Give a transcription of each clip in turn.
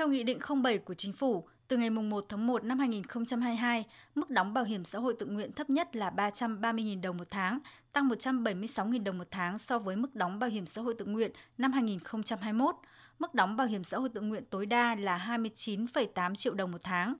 Theo Nghị định 07 của Chính phủ, từ ngày 1 tháng 1 năm 2022, mức đóng bảo hiểm xã hội tự nguyện thấp nhất là 330.000 đồng một tháng, tăng 176.000 đồng một tháng so với mức đóng bảo hiểm xã hội tự nguyện năm 2021. Mức đóng bảo hiểm xã hội tự nguyện tối đa là 29,8 triệu đồng một tháng.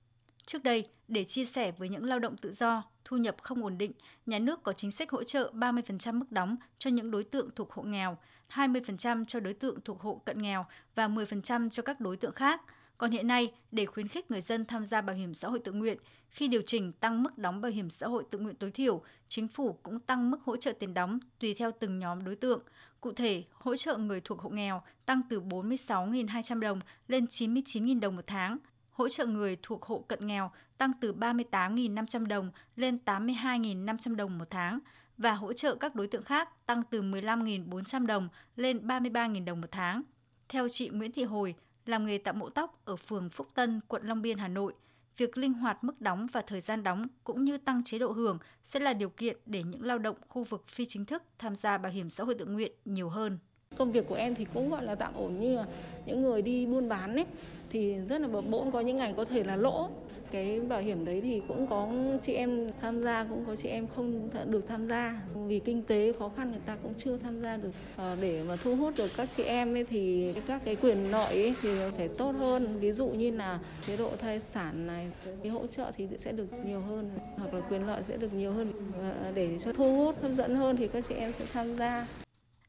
Trước đây, để chia sẻ với những lao động tự do, thu nhập không ổn định, nhà nước có chính sách hỗ trợ 30% mức đóng cho những đối tượng thuộc hộ nghèo, 20% cho đối tượng thuộc hộ cận nghèo và 10% cho các đối tượng khác. Còn hiện nay, để khuyến khích người dân tham gia bảo hiểm xã hội tự nguyện, khi điều chỉnh tăng mức đóng bảo hiểm xã hội tự nguyện tối thiểu, chính phủ cũng tăng mức hỗ trợ tiền đóng tùy theo từng nhóm đối tượng. Cụ thể, hỗ trợ người thuộc hộ nghèo tăng từ 46.200 đồng lên 99.000 đồng một tháng, hỗ trợ người thuộc hộ cận nghèo tăng từ 38.500 đồng lên 82.500 đồng một tháng và hỗ trợ các đối tượng khác tăng từ 15.400 đồng lên 33.000 đồng một tháng. Theo chị Nguyễn Thị Hồi, làm nghề tạo mẫu tóc ở phường Phúc Tân, quận Long Biên, Hà Nội, việc linh hoạt mức đóng và thời gian đóng cũng như tăng chế độ hưởng sẽ là điều kiện để những lao động khu vực phi chính thức tham gia bảo hiểm xã hội tự nguyện nhiều hơn. Công việc của em thì cũng gọi là tạm ổn như là những người đi buôn bán ấy thì rất là bập bỗng có những ngày có thể là lỗ cái bảo hiểm đấy thì cũng có chị em tham gia cũng có chị em không được tham gia. Vì kinh tế khó khăn người ta cũng chưa tham gia được. À, để mà thu hút được các chị em ấy thì các cái quyền lợi ấy thì phải tốt hơn. Ví dụ như là chế độ thai sản này cái hỗ trợ thì sẽ được nhiều hơn hoặc là quyền lợi sẽ được nhiều hơn. À, để cho thu hút hấp dẫn hơn thì các chị em sẽ tham gia.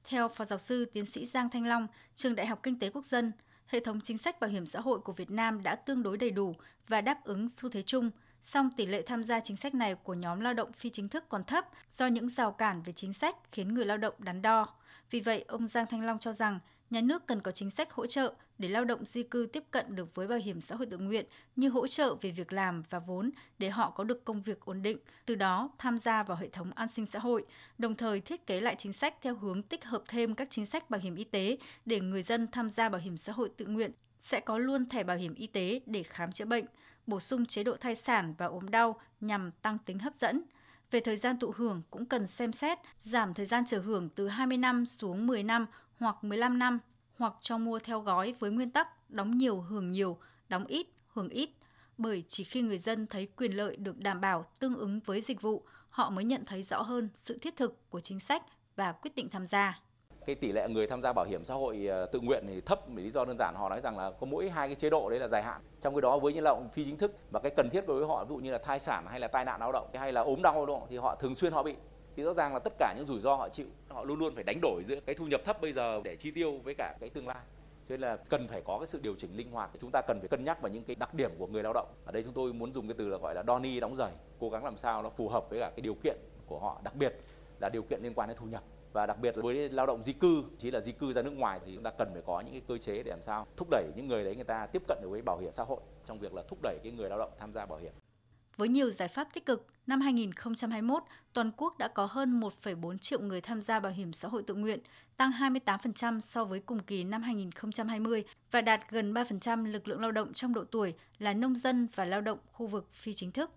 Theo Phó Giáo sư Tiến sĩ Giang Thanh Long, Trường Đại học Kinh tế Quốc dân, hệ thống chính sách bảo hiểm xã hội của Việt Nam đã tương đối đầy đủ và đáp ứng xu thế chung, song tỷ lệ tham gia chính sách này của nhóm lao động phi chính thức còn thấp do những rào cản về chính sách khiến người lao động đắn đo. Vì vậy, ông Giang Thanh Long cho rằng nhà nước cần có chính sách hỗ trợ để lao động di cư tiếp cận được với bảo hiểm xã hội tự nguyện như hỗ trợ về việc làm và vốn để họ có được công việc ổn định, từ đó tham gia vào hệ thống an sinh xã hội, đồng thời thiết kế lại chính sách theo hướng tích hợp thêm các chính sách bảo hiểm y tế để người dân tham gia bảo hiểm xã hội tự nguyện sẽ có luôn thẻ bảo hiểm y tế để khám chữa bệnh, bổ sung chế độ thai sản và ốm đau nhằm tăng tính hấp dẫn. Về thời gian thụ hưởng cũng cần xem xét giảm thời gian chờ hưởng từ 20 năm xuống 10 năm hoặc 15 năm hoặc cho mua theo gói với nguyên tắc đóng nhiều hưởng nhiều, đóng ít hưởng ít. Bởi chỉ khi người dân thấy quyền lợi được đảm bảo tương ứng với dịch vụ, họ mới nhận thấy rõ hơn sự thiết thực của chính sách và quyết định tham gia cái tỷ lệ người tham gia bảo hiểm xã hội ờ, tự nguyện thì thấp vì lý do đơn giản, họ nói rằng là có mỗi hai cái chế độ đấy là dài hạn. Trong cái đó với những lao động phi chính thức và cái cần thiết đối với họ, ví dụ như là thai sản hay là tai nạn lao động hay là ốm đau lao động thì họ thường xuyên họ bị. Thì rõ ràng là tất cả những rủi ro họ chịu, họ luôn luôn phải đánh đổi giữa cái thu nhập thấp bây giờ để chi tiêu với cả cái tương lai. Cho nên là cần phải có cái sự điều chỉnh linh hoạt, chúng ta cần phải cân nhắc vào những cái đặc điểm của người lao động. Ở đây chúng tôi muốn dùng cái từ là gọi là đo ni, đóng giày, cố gắng làm sao nó phù hợp với cả cái điều kiện của họ, đặc biệt là điều kiện liên quan đến thu nhập và đặc biệt là với lao động di cư chỉ là di cư ra nước ngoài thì chúng ta cần phải có những cái cơ chế để làm sao thúc đẩy những người đấy người ta tiếp cận được với bảo hiểm xã hội trong việc là thúc đẩy cái người lao động tham gia bảo hiểm với nhiều giải pháp tích cực, năm 2021, toàn quốc đã có hơn 1,4 triệu người tham gia bảo hiểm xã hội tự nguyện, tăng 28% so với cùng kỳ năm 2020 và đạt gần 3% lực lượng lao động trong độ tuổi là nông dân và lao động khu vực phi chính thức.